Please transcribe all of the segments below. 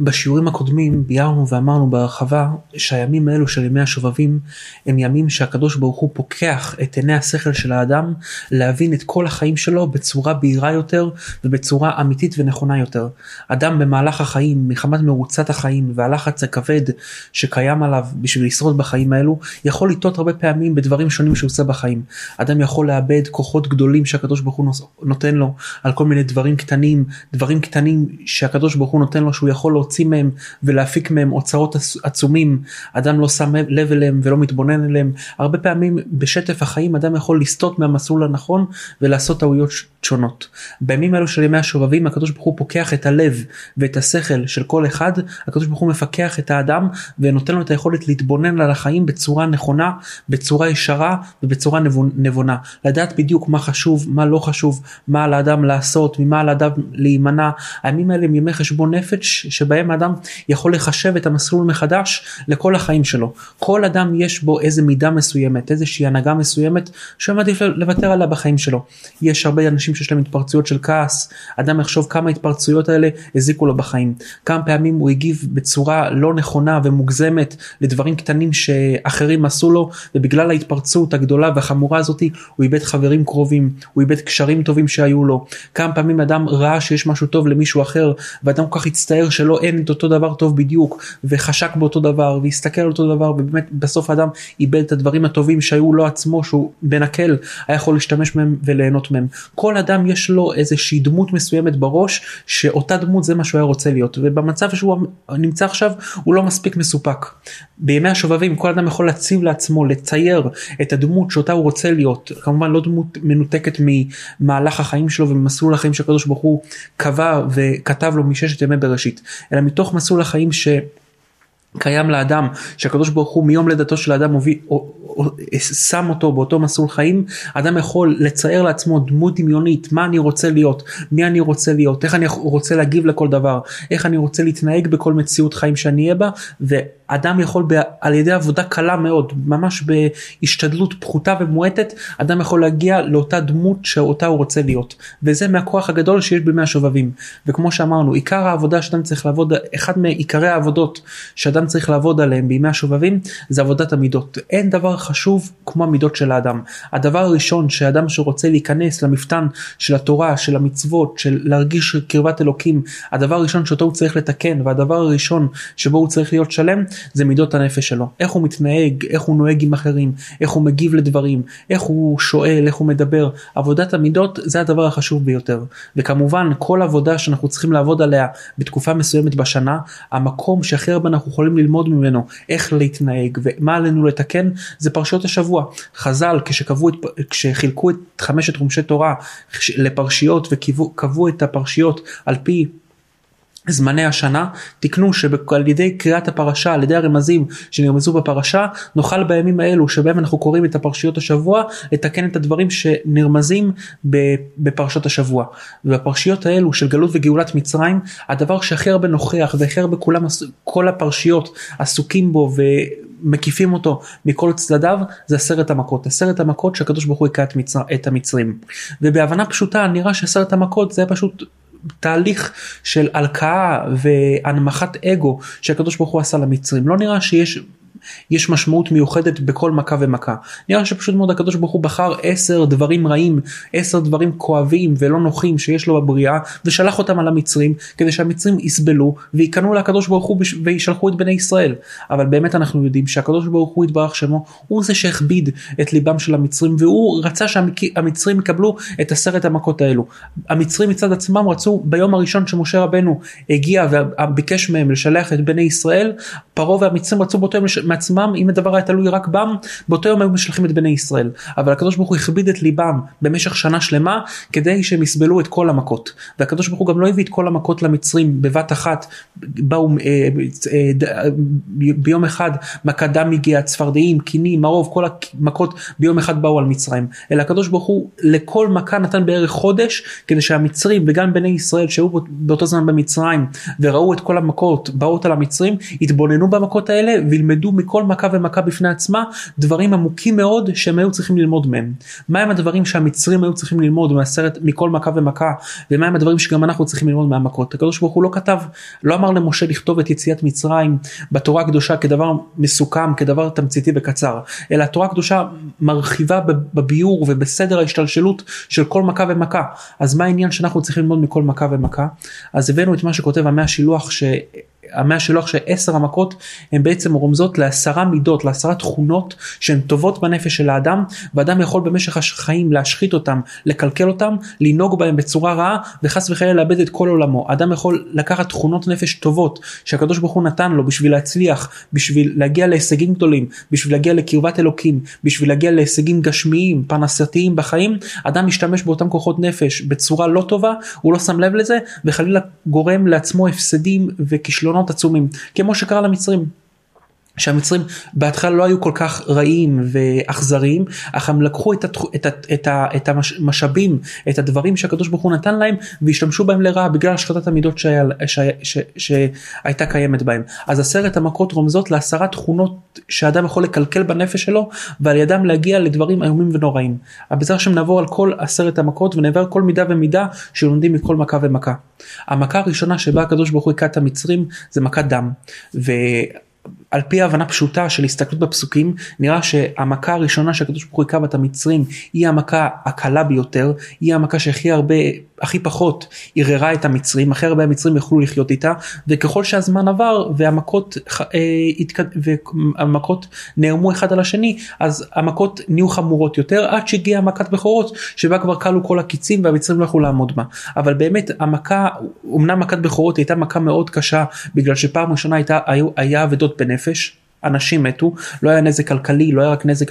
בשיעורים הקודמים ביארנו ואמרנו בהרחבה שהימים האלו של ימי השובבים הם ימים שהקדוש ברוך הוא פוקח את עיני השכל של האדם להבין את כל החיים שלו בצורה בהירה יותר ובצורה אמיתית ונכונה יותר. אדם במהלך החיים מחמת מרוצת החיים והלחץ הכבד שקיים עליו בשביל לשרוד בחיים האלו יכול לטעות הרבה פעמים בדברים שונים שהוא עושה בחיים. אדם יכול לאבד כוחות גדולים שהקדוש ברוך הוא נותן לו על כל מיני דברים קטנים דברים קטנים שהקדוש ברוך הוא נותן לו שהוא יכול להוציא מהם ולהפיק מהם אוצרות עצומים. אדם לא שם לב אליהם ולא מתבונן אליהם. הרבה פעמים בשטף החיים אדם יכול לסטות מהמסלול הנכון ולעשות טעויות שונות. בימים אלו של ימי השובבים הקדוש ברוך הוא פוקח את הלב ואת השכל של כל אחד. הקדוש ברוך הוא מפקח את האדם ונותן לו את היכולת להתבונן על החיים בצורה נכונה בצורה ישרה ובצורה נבונה. לדעת בדיוק מה חשוב מה לא חשוב מה על האדם לעשות ממה על האדם להימנע. הימים האלה הם ימי חשבון נפש שבהם האדם יכול לחשב את המסלול מחדש לכל החיים שלו. כל אדם יש בו איזה מידה מסוימת איזושהי הנהגה מסוימת שמעדיף לוותר עליה בחיים שלו. יש הרבה אנשים שיש להם התפרצויות של כעס אדם יחשוב כמה התפרצויות האלה הזיקו לו בחיים. כמה פעמים הוא הגיב בצורה לא נכונה ומוגזמת לדברים קטנים שאחרים עשו לו ובגלל ההתפרצות הגדולה והחמורה הזאתי הוא איבד חברים קרובים הוא איבד קשרים טובים שהיו לו. כמה פעמים אדם ראה שיש משהו טוב למישהו אחר ואדם כל כך הצטער שלא אין את אותו דבר טוב בדיוק וחשק באותו דבר והסתכל על אותו דבר ובאמת בסוף האדם איבד את הדברים הטובים שהיו לו עצמו שהוא בנקל היה יכול להשתמש מהם וליהנות מהם. כל אדם יש לו איזושהי דמות מסוימת בראש שאותה דמות זה מה שהוא היה רוצה להיות. ובמצב שהוא נמצא עכשיו הוא לא מספיק מסופק. בימי השובבים כל אדם יכול להציב לעצמו לצייר את הדמות שאותה הוא רוצה להיות. כמובן לא דמות מנותקת ממהלך החיים שלו ומסלול החיים שהקדוש ברוך הוא קבע וכתב לו מששת ימי בראשית אלא מתוך מסלול החיים ש... קיים לאדם שהקדוש ברוך הוא מיום לידתו של האדם הוביל, או, או, שם אותו באותו מסלול חיים אדם יכול לצייר לעצמו דמות דמיונית מה אני רוצה להיות מי אני רוצה להיות איך אני רוצה להגיב לכל דבר איך אני רוצה להתנהג בכל מציאות חיים שאני אהיה בה אדם יכול ב, על ידי עבודה קלה מאוד ממש בהשתדלות פחותה ומועטת אדם יכול להגיע לאותה דמות שאותה הוא רוצה להיות. וזה מהכוח הגדול שיש בימי השובבים. וכמו שאמרנו עיקר העבודה שאדם צריך לעבוד אחד מעיקרי העבודות שאדם צריך לעבוד עליהם בימי השובבים זה עבודת המידות. אין דבר חשוב כמו המידות של האדם. הדבר הראשון שאדם שרוצה להיכנס למפתן של התורה של המצוות של להרגיש קרבת אלוקים הדבר הראשון שאותו הוא צריך לתקן והדבר הראשון שבו הוא צריך להיות שלם זה מידות הנפש שלו. איך הוא מתנהג איך הוא נוהג עם אחרים איך הוא מגיב לדברים איך הוא שואל איך הוא מדבר. עבודת המידות זה הדבר החשוב ביותר. וכמובן כל עבודה שאנחנו צריכים לעבוד עליה בתקופה מסוימת בשנה המקום שהכי הרבה אנחנו יכולים ללמוד ממנו איך להתנהג ומה עלינו לתקן זה פרשיות השבוע. חז"ל כשקבעו את כשחילקו את חמשת חומשי תורה לפרשיות וקבעו את הפרשיות על פי זמני השנה תקנו שעל ידי קריאת הפרשה על ידי הרמזים שנרמזו בפרשה נוכל בימים האלו שבהם אנחנו קוראים את הפרשיות השבוע לתקן את הדברים שנרמזים בפרשות השבוע. ובפרשיות האלו של גלות וגאולת מצרים הדבר שהכי הרבה נוכח והכי הרבה כולם כל הפרשיות עסוקים בו ו... מקיפים אותו מכל צדדיו זה עשרת המכות עשרת המכות שהקדוש ברוך הוא הכה את, מצר, את המצרים ובהבנה פשוטה נראה שעשרת המכות זה פשוט תהליך של הלקאה והנמכת אגו שהקדוש ברוך הוא עשה למצרים. לא נראה שיש יש משמעות מיוחדת בכל מכה ומכה. נראה שפשוט מאוד הקדוש ברוך הוא בחר עשר דברים רעים, עשר דברים כואבים ולא נוחים שיש לו בבריאה ושלח אותם על המצרים כדי שהמצרים יסבלו ויקנו לקדוש ברוך הוא וישלחו את בני ישראל. אבל באמת אנחנו יודעים שהקדוש ברוך הוא יתברך שמו הוא זה שהכביד את ליבם של המצרים והוא רצה שהמצרים יקבלו את עשרת המכות האלו. המצרים מצד עצמם רצו ביום הראשון שמשה רבנו הגיע וביקש מהם לשלח את בני ישראל פרעה והמצרים רצו באותו יום מעצמם אם הדבר היה תלוי רק בם באותו יום היו משלחים את בני ישראל. אבל הקדוש ברוך הוא הכביד את ליבם במשך שנה שלמה כדי שהם יסבלו את כל המכות. והקדוש ברוך הוא גם לא הביא את כל המכות למצרים בבת אחת באו אה, אה, אה, ביום אחד מכת דם הגיעה צפרדעים קינים מרוב כל המכות ביום אחד באו על מצרים. אלא הקדוש ברוך הוא לכל מכה נתן בערך חודש כדי שהמצרים וגם בני ישראל שהיו באותו זמן במצרים וראו את כל המכות באות על המצרים התבוננו במכות האלה וילמדו מכל מכה ומכה בפני עצמה דברים עמוקים מאוד שהם היו צריכים ללמוד מהם. מהם הדברים שהמצרים היו צריכים ללמוד מהסרט מכל מכה ומכה ומהם הדברים שגם אנחנו צריכים ללמוד מהמכות. הקדוש ברוך הוא לא כתב, לא אמר למשה לכתוב את יציאת מצרים בתורה הקדושה כדבר מסוכם, כדבר תמציתי וקצר, אלא התורה הקדושה מרחיבה בביור ובסדר ההשתלשלות של כל מכה ומכה. אז מה העניין שאנחנו צריכים ללמוד מכל מכה ומכה? אז הבאנו את מה שכותב המאה שילוח ש... המאה שלוח שעשר המכות הן בעצם רומזות לעשרה מידות, לעשרה תכונות שהן טובות בנפש של האדם, ואדם יכול במשך החיים להשחית אותם, לקלקל אותם, לנהוג בהם בצורה רעה, וחס וחלילה לאבד את כל עולמו. אדם יכול לקחת תכונות נפש טובות שהקדוש ברוך הוא נתן לו בשביל להצליח, בשביל להגיע להישגים גדולים, בשביל להגיע לקרבת אלוקים, בשביל להגיע להישגים גשמיים, פרנסתיים בחיים, אדם משתמש באותם כוחות נפש בצורה לא טובה, הוא לא שם לב לזה, וחלילה גורם לעצמו הפסדים וכישלונות יתרונות עצומים כמו שקרה למצרים. שהמצרים בהתחלה לא היו כל כך רעים ואכזריים אך הם לקחו את, התח... את, את, את, את המשאבים את הדברים שהקדוש ברוך הוא נתן להם והשתמשו בהם לרעה בגלל השחטת המידות שהיה, שהיה, ש, שהייתה קיימת בהם אז עשרת המכות רומזות לעשרה תכונות שאדם יכול לקלקל בנפש שלו ועל ידם להגיע לדברים איומים ונוראים. בעזרת השם נעבור על כל עשרת המכות ונעבר כל מידה ומידה שלומדים מכל מכה ומכה. המכה הראשונה שבה הקדוש ברוך הוא הכה את המצרים זה מכת דם. ו... על פי הבנה פשוטה של הסתכלות בפסוקים נראה שהמכה הראשונה שהקדוש ברוך הוא הכה בת המצרים היא המכה הקלה ביותר היא המכה שהכי הרבה הכי פחות ערערה את המצרים הכי הרבה המצרים יכלו לחיות איתה וככל שהזמן עבר והמכות אה, והמכות נערמו אחד על השני אז המכות נהיו חמורות יותר עד שהגיעה מכת בכורות שבה כבר כלו כל הקיצים והמצרים לא יכלו לעמוד בה. אבל באמת המכה אמנם מכת בכורות הייתה מכה מאוד קשה בגלל שפעם ראשונה הייתה היה אבדות בנפש fish. אנשים מתו, לא היה נזק כלכלי, לא היה רק נזק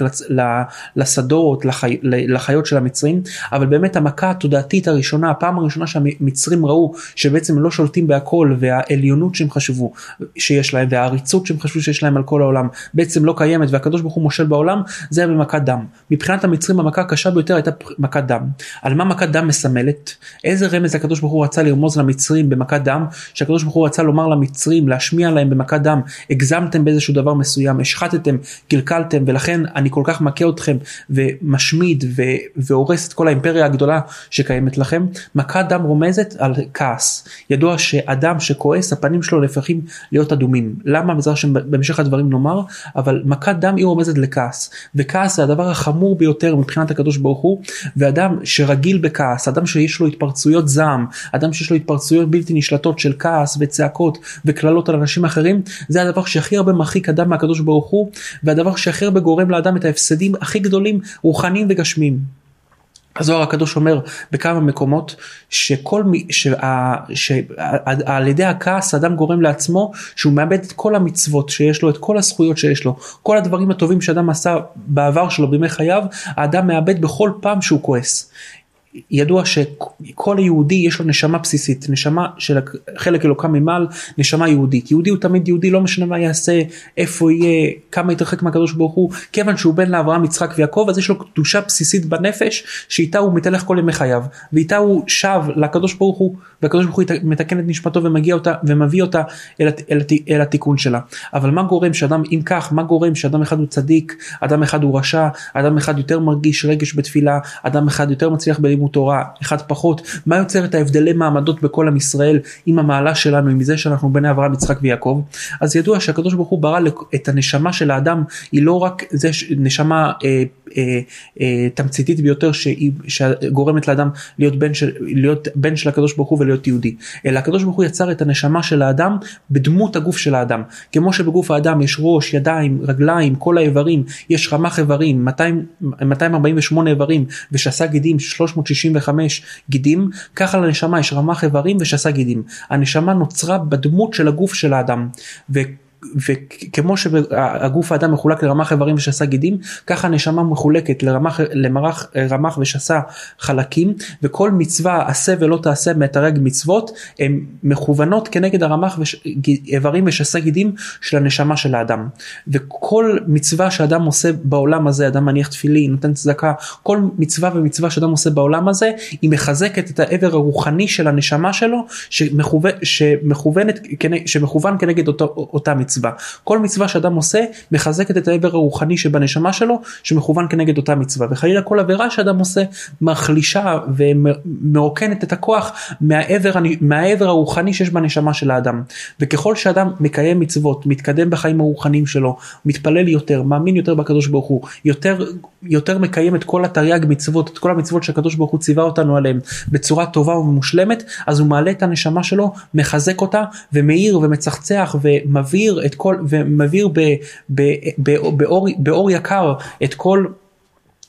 לשדות, לחי, לחיות של המצרים, אבל באמת המכה התודעתית הראשונה, הפעם הראשונה שהמצרים ראו שבעצם לא שולטים בהכל והעליונות שהם חשבו שיש להם והעריצות שהם חשבו שיש להם על כל העולם בעצם לא קיימת והקדוש ברוך הוא מושל בעולם, זה היה במכת דם. מבחינת המצרים המכה הקשה ביותר הייתה מכת דם. על מה מכת דם מסמלת? איזה רמז הקדוש ברוך הוא רצה לרמוז למצרים במכת דם? שהקדוש ברוך הוא רצה לומר למצרים, להשמיע להם במכת דם, הגזמתם באיזשהו דבר מסוים, השחטתם, קלקלתם ולכן אני כל כך מכה אתכם ומשמיד ו- והורס את כל האימפריה הגדולה שקיימת לכם. מכת דם רומזת על כעס. ידוע שאדם שכועס הפנים שלו נהפכים להיות אדומים. למה בעזרת השם במשך הדברים נאמר אבל מכת דם היא רומזת לכעס וכעס זה הדבר החמור ביותר מבחינת הקדוש ברוך הוא ואדם שרגיל בכעס אדם שיש לו התפרצויות זעם אדם שיש לו התפרצויות בלתי נשלטות של כעס וצעקות וקללות על אנשים אחרים זה הדבר שהכי הרבה מרחיק אדם מהקדוש ברוך הוא והדבר שהכי הרבה גורם לאדם את ההפסדים הכי גדולים רוחניים וגשמיים. הזוהר הקדוש אומר בכמה מקומות שכל מי שעל ידי הכעס אדם גורם לעצמו שהוא מאבד את כל המצוות שיש לו את כל הזכויות שיש לו כל הדברים הטובים שאדם עשה בעבר שלו בימי חייו האדם מאבד בכל פעם שהוא כועס ידוע שכל יהודי יש לו נשמה בסיסית, נשמה של חלק אלוקם ממעל, נשמה יהודית. יהודי הוא תמיד יהודי, לא משנה מה יעשה, איפה יהיה, כמה יתרחק מהקדוש ברוך הוא, כיוון שהוא בן לאברהם, יצחק ויעקב, אז יש לו קדושה בסיסית בנפש, שאיתה הוא מתהלך כל ימי חייו, ואיתה הוא שב לקדוש ברוך הוא, והקדוש ברוך הוא מתקן את נשמתו ומגיע אותה, ומביא אותה אל, אל, אל התיקון שלה. אבל מה גורם שאדם, אם כך, מה גורם שאדם אחד הוא צדיק, אדם אחד הוא רשע, אדם אחד יותר מרגיש רגש בתפילה, אדם אחד יותר מצליח בלימוד לימוד תורה, אחד פחות, מה יוצר את ההבדלי מעמדות בכל עם ישראל עם המעלה שלנו, עם זה שאנחנו בני אברהם, יצחק ויעקב, אז ידוע שהקדוש ברוך הוא ברא את הנשמה של האדם, היא לא רק זה נשמה אה, אה, אה, תמציתית ביותר שהיא, שגורמת לאדם להיות בן, של, להיות בן של הקדוש ברוך הוא ולהיות יהודי, אלא הקדוש ברוך הוא יצר את הנשמה של האדם בדמות הגוף של האדם, כמו שבגוף האדם יש ראש, ידיים, רגליים, כל האיברים, יש רמ"ח איברים, 200, 248 איברים ושסה גידים, 360 65 גידים, ככה לנשמה יש רמ"ח איברים ושסה גידים. הנשמה נוצרה בדמות של הגוף של האדם. ו... וכמו שהגוף האדם מחולק לרמ"ח איברים ושסה גידים, ככה הנשמה מחולקת לרמ"ח, למרח, רמ"ח ושסה חלקים, וכל מצווה עשה ולא תעשה מתרג מצוות, הן מכוונות כנגד הרמ"ח וש, איברים ושסה גידים של הנשמה של האדם. וכל מצווה שאדם עושה בעולם הזה, אדם מניח תפילין, נותן צדקה, כל מצווה ומצווה שאדם עושה בעולם הזה, היא מחזקת את העבר הרוחני של הנשמה שלו, שמכוון, שמכוונת, שמכוון כנגד אותו, אותה מצווה. מצווה. כל מצווה שאדם עושה מחזקת את העבר הרוחני שבנשמה שלו שמכוון כנגד אותה מצווה וחלילה כל עבירה שאדם עושה מחלישה ומרוקנת את הכוח מהעבר, מהעבר הרוחני שיש בנשמה של האדם. וככל שאדם מקיים מצוות, מתקדם בחיים הרוחניים שלו, מתפלל יותר, מאמין יותר בקדוש ברוך הוא, יותר, יותר מקיים את כל התרי"ג מצוות, את כל המצוות שהקדוש ברוך הוא ציווה אותנו עליהם בצורה טובה ומושלמת, אז הוא מעלה את הנשמה שלו, מחזק אותה ומאיר ומצחצח ומבהיר את כל, ומבהיר באור יקר את כל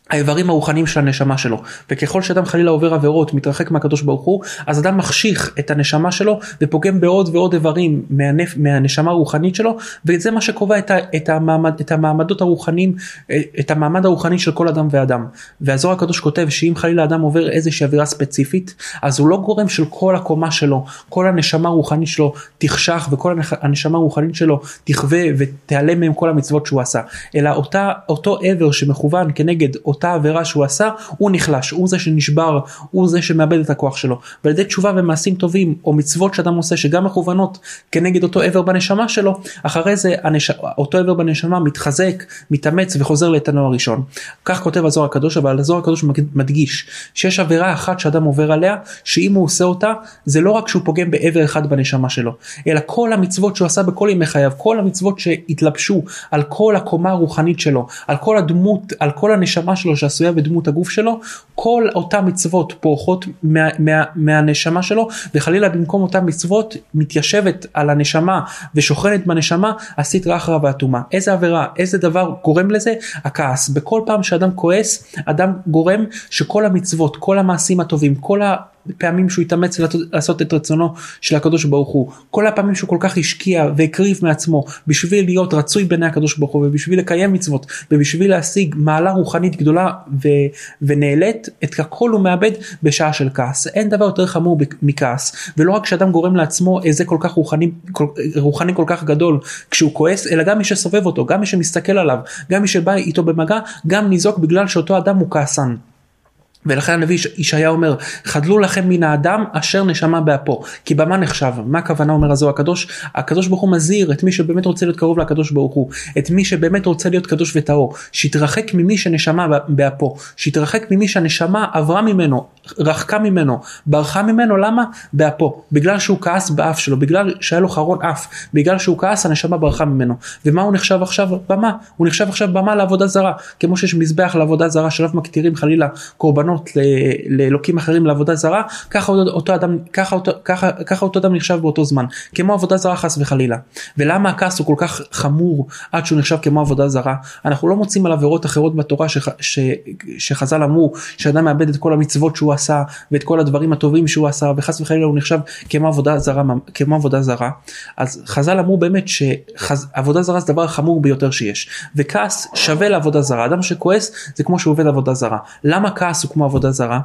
האיברים הרוחניים של הנשמה שלו. וככל שאדם חלילה עובר עבירות מתרחק מהקדוש ברוך הוא אז אדם מחשיך את הנשמה שלו ופוגם בעוד ועוד איברים מהנפ... מהנשמה הרוחנית שלו וזה מה שקובע את, ה... את, המעמד... את המעמדות הרוחניים את המעמד הרוחני של כל אדם ואדם. והזוהר הקדוש כותב שאם חלילה אדם עובר איזושהי עבירה ספציפית אז הוא לא גורם של כל הקומה שלו כל הנשמה הרוחנית שלו תחשך וכל הנשמה הרוחנית שלו תחווה ותיעלם מהם כל המצוות שהוא עשה. אלא אותה אותו עבר שמכוון כנגד אותה עבירה שהוא עשה הוא נחלש הוא זה שנשבר הוא זה שמאבד את הכוח שלו ועל ידי תשובה ומעשים טובים או מצוות שאדם עושה שגם מכוונות כנגד אותו עבר בנשמה שלו אחרי זה הנש... אותו עבר בנשמה מתחזק מתאמץ וחוזר לאיתנו הראשון. כך כותב הזוהר הקדוש אבל הזוהר הקדוש מדגיש שיש עבירה אחת שאדם עובר עליה שאם הוא עושה אותה זה לא רק שהוא פוגם בעבר אחד בנשמה שלו אלא כל המצוות שהוא עשה בכל ימי חייו כל המצוות שהתלבשו על כל הקומה הרוחנית שלו על כל הדמות על כל הנשמה שלו שעשויה בדמות הגוף שלו, כל אותן מצוות פורחות מה, מה, מהנשמה שלו, וחלילה במקום אותן מצוות מתיישבת על הנשמה ושוכנת בנשמה הסטרא אחרא והטומאה. איזה עבירה, איזה דבר גורם לזה? הכעס. בכל פעם שאדם כועס, אדם גורם שכל המצוות, כל המעשים הטובים, כל ה... פעמים שהוא התאמץ לעשות את רצונו של הקדוש ברוך הוא. כל הפעמים שהוא כל כך השקיע והקריב מעצמו בשביל להיות רצוי בעיני הקדוש ברוך הוא ובשביל לקיים מצוות ובשביל להשיג מעלה רוחנית גדולה ו- ונעלית את הכל הוא מאבד בשעה של כעס. אין דבר יותר חמור מכעס. ולא רק שאדם גורם לעצמו איזה כל כך רוחני כל, רוחני כל כך גדול כשהוא כועס אלא גם מי שסובב אותו גם מי שמסתכל עליו גם מי שבא איתו במגע גם ניזוק בגלל שאותו אדם הוא כעסן. ולכן הנביא ישעיה אומר חדלו לכם מן האדם אשר נשמה באפו. כי במה נחשב? מה הכוונה אומר הזוהר הקדוש? הקדוש ברוך הוא מזהיר את מי שבאמת רוצה להיות קרוב לקדוש ברוך הוא את מי שבאמת רוצה להיות קדוש וטהור. שיתרחק ממי שנשמה באפו. שיתרחק ממי שהנשמה עברה ממנו רחקה ממנו ברחה ממנו למה? באפו. בגלל שהוא כעס באף שלו בגלל שהיה לו חרון אף בגלל שהוא כעס הנשמה ברחה ממנו. ומה הוא נחשב עכשיו? במה? הוא נחשב עכשיו במה לעבודה זרה. כמו שיש מזבח לעבודה זרה שלב מקטירים חלילה קורבנות קורבנות לאלוקים אחרים לעבודה זרה ככה אותו אדם ככה אותו ככה ככה אותו אדם נחשב באותו זמן. כמו עבודה זרה חס וחלילה. ולמה הכעס הוא כל כך חמור עד שהוא נחשב כמו עבודה זרה? אנחנו לא מוצאים על עבירות אחרות בתורה ש, ש, שחז"ל אמרו שאדם מאבד את כל המצוות שהוא עשה ואת כל הדברים הטובים שהוא עשה וחס וחלילה הוא נחשב כמו עבודה זרה כמו עבודה זרה. אז חז"ל אמרו באמת שעבודה זרה זה דבר החמור ביותר שיש. וכעס שווה לעבודה זרה. אדם שכועס זה כמו שהוא עובד עבודה זרה. למה כעס הוא כמו עבודה זרה.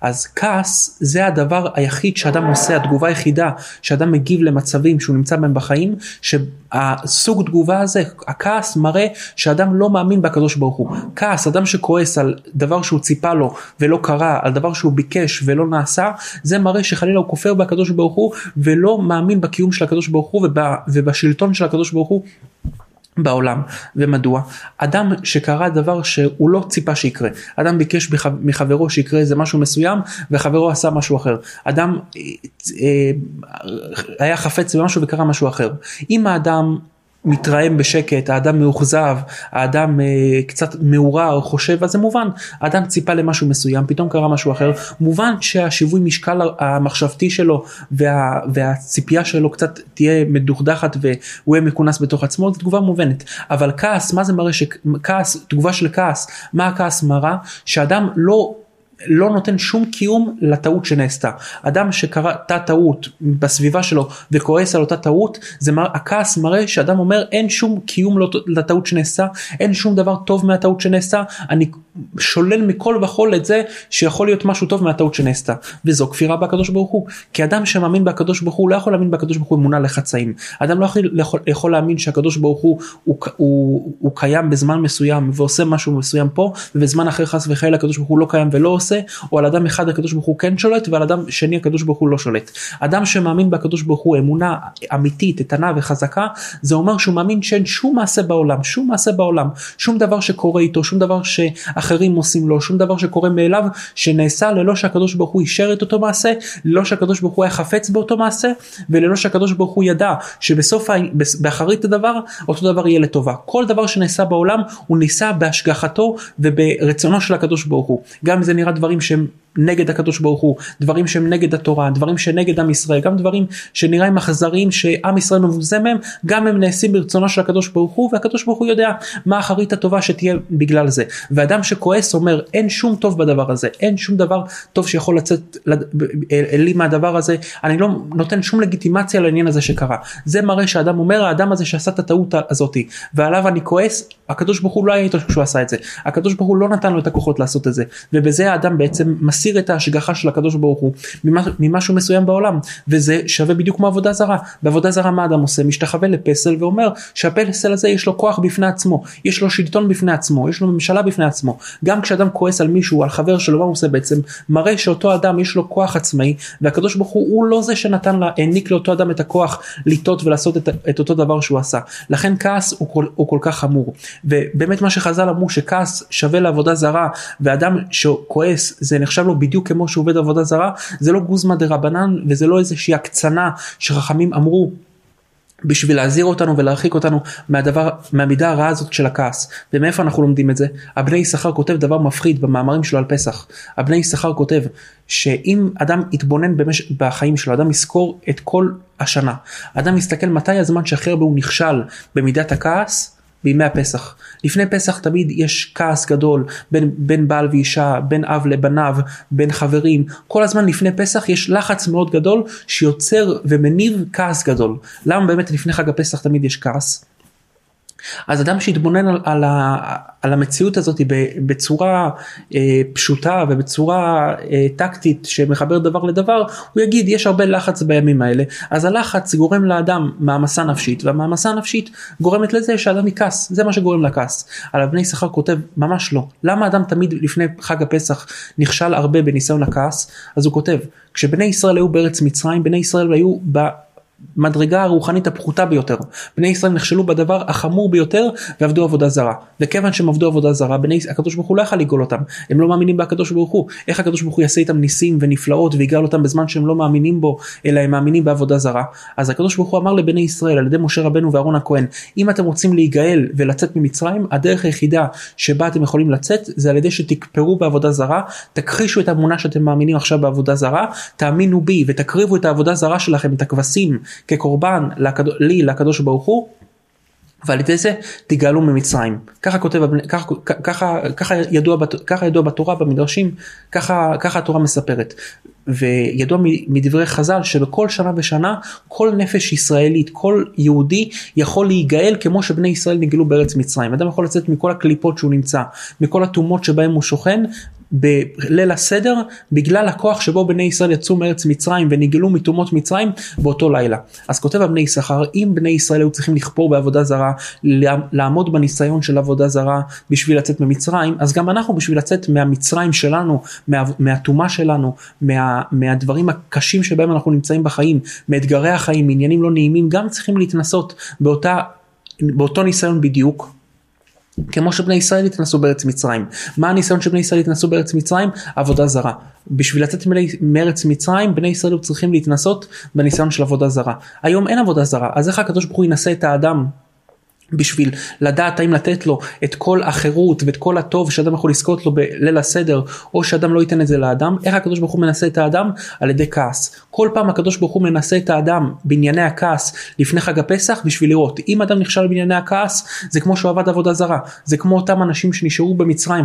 אז כעס זה הדבר היחיד שאדם עושה התגובה היחידה שאדם מגיב למצבים שהוא נמצא בהם בחיים שהסוג תגובה הזה הכעס מראה שאדם לא מאמין בקדוש ברוך הוא. כעס אדם שכועס על דבר שהוא ציפה לו ולא קרה על דבר שהוא ביקש ולא נעשה זה מראה שחלילה הוא כופר בקדוש ברוך הוא ולא מאמין בקיום של הקדוש ברוך הוא ובשלטון של הקדוש ברוך הוא בעולם ומדוע? אדם שקרה דבר שהוא לא ציפה שיקרה. אדם ביקש מחברו שיקרה איזה משהו מסוים וחברו עשה משהו אחר. אדם אה, אה, היה חפץ במשהו וקרה משהו אחר. אם האדם מתרעם בשקט, האדם מאוכזב, האדם אה, קצת מעורר, חושב, אז זה מובן, האדם ציפה למשהו מסוים, פתאום קרה משהו אחר, מובן שהשיווי משקל המחשבתי שלו וה, והציפייה שלו קצת תהיה מדוכדכת והוא יהיה מכונס בתוך עצמו, זו תגובה מובנת, אבל כעס, מה זה מראה שכעס, תגובה של כעס, מה הכעס מראה? שאדם לא לא נותן שום קיום לטעות שנעשתה. אדם שקרתה טעות בסביבה שלו וכועס על אותה טעות, זה מר... הכעס מראה שאדם אומר אין שום קיום לטעות שנעשתה, אין שום דבר טוב מהטעות שנעשתה, אני שולל מכל וכול את זה שיכול להיות משהו טוב מהטעות שנעשתה. וזו כפירה בקדוש ברוך הוא. כי אדם שמאמין בקדוש ברוך הוא לא יכול להאמין בקדוש ברוך הוא אמונה לחצאים. אדם לא יכול, יכול, יכול להאמין שהקדוש ברוך הוא, הוא, הוא הוא קיים בזמן מסוים ועושה משהו מסוים פה ובזמן אחר חס וחלילה הקדוש ברוך הוא לא קיים ולא עושה. עושה, או על אדם אחד הקדוש ברוך הוא כן שולט ועל אדם שני הקדוש ברוך הוא לא שולט. אדם שמאמין בקדוש ברוך הוא אמונה אמיתית, איתנה וחזקה, זה אומר שהוא מאמין שאין שום מעשה בעולם, שום מעשה בעולם, שום דבר שקורה איתו, שום דבר שאחרים עושים לו, שום דבר שקורה מאליו, שנעשה ללא שהקדוש ברוך הוא אישר את אותו מעשה, ללא שהקדוש ברוך הוא היה חפץ באותו מעשה, וללא שהקדוש ברוך הוא ידע שבסוף, באחרית הדבר, אותו דבר יהיה לטובה. כל דבר שנעשה בעולם הוא ניסה בהשגחתו וברצונו של הקדוש ברוך הוא. גם אם זה נראה דברים שהם נגד הקדוש ברוך הוא, דברים שהם נגד התורה, דברים שנגד עם ישראל, גם דברים שנראים אכזריים שעם ישראל מבוזה מהם, גם הם נעשים ברצונו של הקדוש ברוך הוא, והקדוש ברוך הוא יודע מה אחרית הטובה שתהיה בגלל זה. ואדם שכועס אומר אין שום טוב בדבר הזה, אין שום דבר טוב שיכול לצאת לי מהדבר הזה, אני לא נותן שום לגיטימציה לעניין הזה שקרה. זה מראה שהאדם אומר האדם הזה שעשה את הטעות הזאתי, ועליו אני כועס, הקדוש ברוך הוא לא היה איתו כשהוא עשה את זה, הקדוש ברוך הוא לא נתן לו את הכוחות לעשות את זה, ובזה האדם בעצם מסיר את ההשגחה של הקדוש ברוך הוא ממשהו מסוים בעולם וזה שווה בדיוק כמו עבודה זרה. בעבודה זרה מה אדם עושה? משתחווה לפסל ואומר שהפסל הזה יש לו כוח בפני עצמו יש לו שלטון בפני עצמו יש לו ממשלה בפני עצמו. גם כשאדם כועס על מישהו על חבר שלו מה הוא עושה בעצם? מראה שאותו אדם יש לו כוח עצמאי והקדוש ברוך הוא הוא לא זה שנתן לה העניק לאותו אדם את הכוח לטעות ולעשות את, את אותו דבר שהוא עשה. לכן כעס הוא כל, הוא כל כך חמור. ובאמת מה שחז"ל אמרו שכעס שווה לעבודה זרה ואדם שכועס זה נחשב לו בדיוק כמו שהוא עובד עבודה זרה זה לא גוזמה דה רבנן וזה לא איזושהי הקצנה שחכמים אמרו בשביל להזהיר אותנו ולהרחיק אותנו מהדבר מהמידה הרעה הזאת של הכעס. ומאיפה אנחנו לומדים את זה? הבני יששכר כותב דבר מפחיד במאמרים שלו על פסח. הבני יששכר כותב שאם אדם יתבונן במש... בחיים שלו אדם יזכור את כל השנה. אדם יסתכל מתי הזמן שהכי הרבה הוא נכשל במידת הכעס בימי הפסח. לפני פסח תמיד יש כעס גדול בין, בין בעל ואישה, בין אב לבניו, בין חברים. כל הזמן לפני פסח יש לחץ מאוד גדול שיוצר ומניב כעס גדול. למה באמת לפני חג הפסח תמיד יש כעס? אז אדם שיתבונן על, על, על המציאות הזאת בצורה אה, פשוטה ובצורה אה, טקטית שמחבר דבר לדבר, הוא יגיד יש הרבה לחץ בימים האלה, אז הלחץ גורם לאדם מעמסה נפשית, והמעמסה הנפשית גורמת לזה שאדם יכעס, זה מה שגורם לכעס. על אבני שכר כותב ממש לא. למה אדם תמיד לפני חג הפסח נכשל הרבה בניסיון הכעס? אז הוא כותב, כשבני ישראל היו בארץ מצרים, בני ישראל היו ב... המדרגה הרוחנית הפחותה ביותר. בני ישראל נכשלו בדבר החמור ביותר ועבדו עבודה זרה. וכיוון שהם עבדו עבודה זרה, בני הקדוש ברוך הוא לא יכל לגאול אותם. הם לא מאמינים בהקדוש ברוך הוא. איך הקדוש ברוך הוא יעשה איתם ניסים ונפלאות ויגאל אותם בזמן שהם לא מאמינים בו, אלא הם מאמינים בעבודה זרה. אז הקדוש ברוך הוא אמר לבני ישראל על ידי משה רבנו ואהרון הכהן, אם אתם רוצים להיגאל ולצאת ממצרים, הדרך היחידה שבה אתם יכולים לצאת זה על ידי שתקפרו בעבודה זרה, תכחישו את האמונה שאתם מאמינים עכשיו בעבודה זרה, תאמינו בי ותקריבו את העבודה זרה שלכם, את הכבשים, כקורבן לקד... לי לקדוש ברוך הוא ועל ידי זה תגאלו ממצרים. ככה כותב, ככה, ככה, ככה, ידוע, ככה ידוע בתורה במדרשים, ככה, ככה התורה מספרת. וידוע מדברי חז"ל שבכל שנה ושנה כל נפש ישראלית, כל יהודי יכול להיגאל כמו שבני ישראל נגאלו בארץ מצרים. אדם יכול לצאת מכל הקליפות שהוא נמצא, מכל הטומאות שבהם הוא שוכן, בליל הסדר בגלל הכוח שבו בני ישראל יצאו מארץ מצרים ונגאלו מטומאות מצרים באותו לילה. אז כותב הבני יששכר אם בני ישראל היו צריכים לכפור בעבודה זרה לעמוד בניסיון של עבודה זרה בשביל לצאת ממצרים אז גם אנחנו בשביל לצאת מהמצרים שלנו מה, מהטומאה שלנו מה, מהדברים הקשים שבהם אנחנו נמצאים בחיים מאתגרי החיים מעניינים לא נעימים גם צריכים להתנסות באותה באותו ניסיון בדיוק כמו שבני ישראל התנסו בארץ מצרים. מה הניסיון שבני ישראל התנסו בארץ מצרים? עבודה זרה. בשביל לצאת מארץ מצרים בני ישראל צריכים להתנסות בניסיון של עבודה זרה. היום אין עבודה זרה אז איך הקדוש ברוך הוא ינסה את האדם בשביל לדעת האם לתת לו את כל החירות ואת כל הטוב שאדם יכול לזכות לו בליל הסדר או שאדם לא ייתן את זה לאדם. איך הקדוש ברוך הוא מנסה את האדם? על ידי כעס. כל פעם הקדוש ברוך הוא מנסה את האדם בענייני הכעס לפני חג הפסח בשביל לראות. אם אדם נכשל בענייני הכעס זה כמו שהוא עבד עבודה זרה. זה כמו אותם אנשים שנשארו במצרים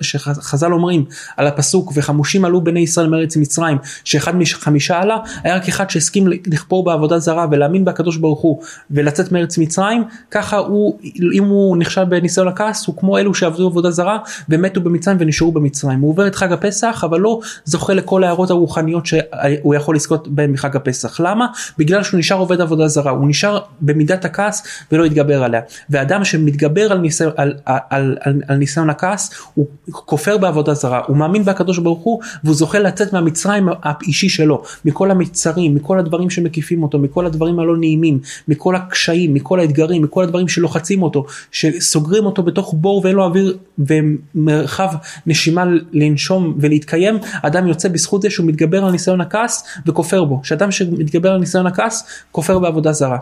שחז"ל אומרים על הפסוק וחמושים עלו בני ישראל מארץ מצרים שאחד מחמישה עלה היה רק אחד שהסכים לכפור בעבודה זרה ולהאמין בקדוש ברוך הוא ולצאת מארץ מצרים ככה הוא אם הוא נכשל בניסיון הכעס הוא כמו אלו שעבדו עבודה זרה ומתו במצרים ונשארו במצרים. הוא עובר את חג הפסח אבל לא זוכה לכל ההארות הרוחניות שהוא יכול לזכות בהן מחג הפסח. למה? בגלל שהוא נשאר עובד עבודה זרה. הוא נשאר במידת הכעס ולא התגבר עליה. ואדם שמתגבר על ניסיון, על, על, על, על, על ניסיון הכעס הוא כופר בעבודה זרה. הוא מאמין בקדוש ברוך הוא והוא זוכה לצאת מהמצרים האישי שלו. מכל המצרים מכל הדברים שמקיפים אותו מכל הדברים הלא נעימים מכל הקשיים מכל האתגרים מכל הדברים שלוחצים אותו שסוגרים אותו בתוך בור ואין לו אוויר ומרחב נשימה לנשום ולהתקיים אדם יוצא בזכות זה שהוא מתגבר על ניסיון הכעס וכופר בו שאדם שמתגבר על ניסיון הכעס כופר בעבודה זרה.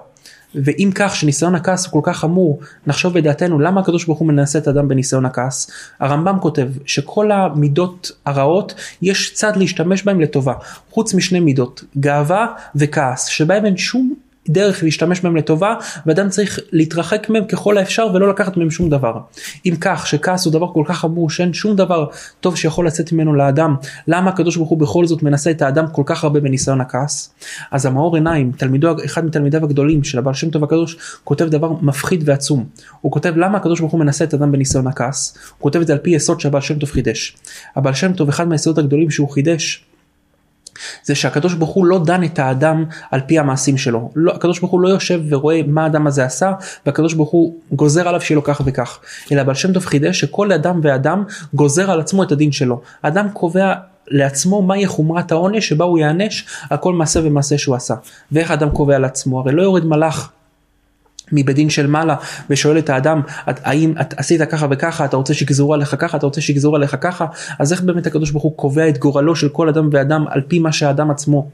ואם כך שניסיון הכעס הוא כל כך חמור נחשוב בדעתנו למה הקדוש ברוך הוא מנסה את האדם בניסיון הכעס. הרמב"ם כותב שכל המידות הרעות יש צד להשתמש בהם לטובה חוץ משני מידות גאווה וכעס שבהם אין שום דרך להשתמש בהם לטובה ואדם צריך להתרחק מהם ככל האפשר ולא לקחת מהם שום דבר. אם כך שכעס הוא דבר כל כך חמור שאין שום דבר טוב שיכול לצאת ממנו לאדם למה הקדוש ברוך הוא בכל זאת מנסה את האדם כל כך הרבה בניסיון הכעס אז המאור עיניים תלמידו אחד מתלמידיו הגדולים של הבעל שם טוב הקדוש כותב דבר מפחיד ועצום הוא כותב למה הקדוש ברוך הוא מנסה את האדם בניסיון הכעס הוא כותב את זה על פי יסוד שהבעל שם טוב חידש. הבעל שם טוב אחד מהיסודות הגדולים שהוא חידש זה שהקדוש ברוך הוא לא דן את האדם על פי המעשים שלו. לא, הקדוש ברוך הוא לא יושב ורואה מה האדם הזה עשה והקדוש ברוך הוא גוזר עליו שיהיה לו כך וכך. אלא בעל שם טוב חידש שכל אדם ואדם גוזר על עצמו את הדין שלו. האדם קובע לעצמו מהי חומרת העונש שבה הוא יענש על כל מעשה ומעשה שהוא עשה. ואיך האדם קובע לעצמו הרי לא יורד מלאך מבית של מעלה ושואל את האדם האם את עשית ככה וככה? אתה רוצה שיגזרו עליך ככה? אתה רוצה שיגזרו עליך ככה? אז איך באמת הקדוש ברוך הוא קובע את גורלו של כל אדם ואדם על פי מה שהאדם עצמו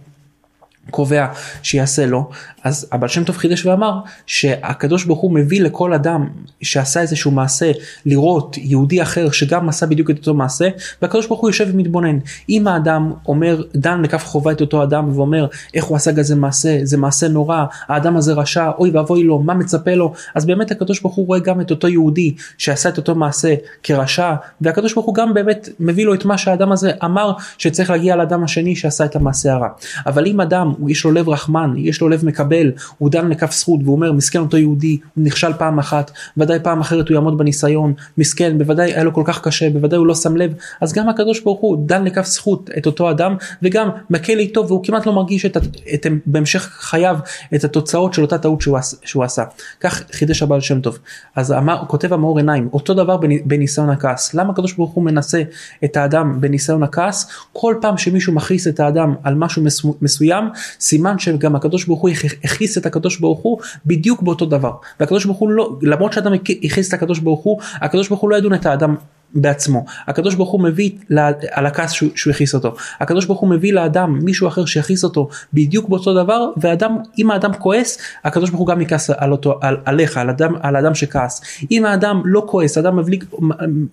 קובע שיעשה לו אז הבעל שם טוב חידש ואמר שהקדוש ברוך הוא מביא לכל אדם שעשה איזשהו מעשה לראות יהודי אחר שגם עשה בדיוק את אותו מעשה והקדוש ברוך הוא יושב ומתבונן. אם האדם אומר דן לכף חובה את אותו אדם ואומר איך הוא עשה כזה מעשה? זה מעשה נורא האדם הזה רשע אוי ואבוי לו מה מצפה לו? אז באמת הקדוש ברוך הוא רואה גם את אותו יהודי שעשה את אותו מעשה כרשע והקדוש ברוך הוא גם באמת מביא לו את מה שהאדם הזה אמר שצריך להגיע לאדם השני שעשה את המעשה הרע. אבל אם אדם יש לו לב רחמן, יש לו לב מקבל, הוא דן לכף זכות והוא אומר מסכן אותו יהודי, הוא נכשל פעם אחת, ודאי פעם אחרת הוא יעמוד בניסיון, מסכן, בוודאי היה לו כל כך קשה, בוודאי הוא לא שם לב, אז גם הקדוש ברוך הוא דן לכף זכות את אותו אדם וגם מקל איתו והוא כמעט לא מרגיש את, את, בהמשך חייו את התוצאות של אותה טעות שהוא, שהוא עשה. כך חידש הבעל שם טוב. אז אמר, כותב המאור עיניים, אותו דבר בניסיון הכעס. למה הקדוש ברוך הוא מנסה את האדם בניסיון הכעס? כל פעם שמישהו מכעיס את האדם על משהו מסוים, סימן שגם הקדוש ברוך הוא הכעיס את הקדוש ברוך הוא בדיוק באותו דבר. והקדוש ברוך הוא לא, למרות שאדם הכעיס את הקדוש ברוך הוא, הקדוש ברוך הוא לא ידון את האדם בעצמו. הקדוש ברוך הוא מביא לה, על הכעס שהוא הכעיס אותו. הקדוש ברוך הוא מביא לאדם מישהו אחר שיכעיס אותו בדיוק באותו דבר ואדם אם האדם כועס הקדוש ברוך הוא גם יכעס על אותו על, עליך על אדם על האדם שכעס. אם האדם לא כועס אדם מבליג,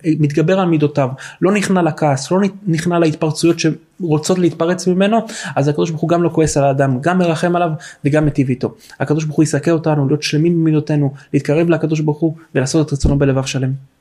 מתגבר על מידותיו לא נכנע לכעס לא נכנע להתפרצויות שרוצות להתפרץ ממנו אז הקדוש ברוך הוא גם לא כועס על האדם גם מרחם עליו וגם מטיב איתו. הקדוש ברוך הוא יסכה אותנו להיות שלמים במידותינו להתקרב לקדוש ברוך הוא ולעשות את רצונו בלבב שלם.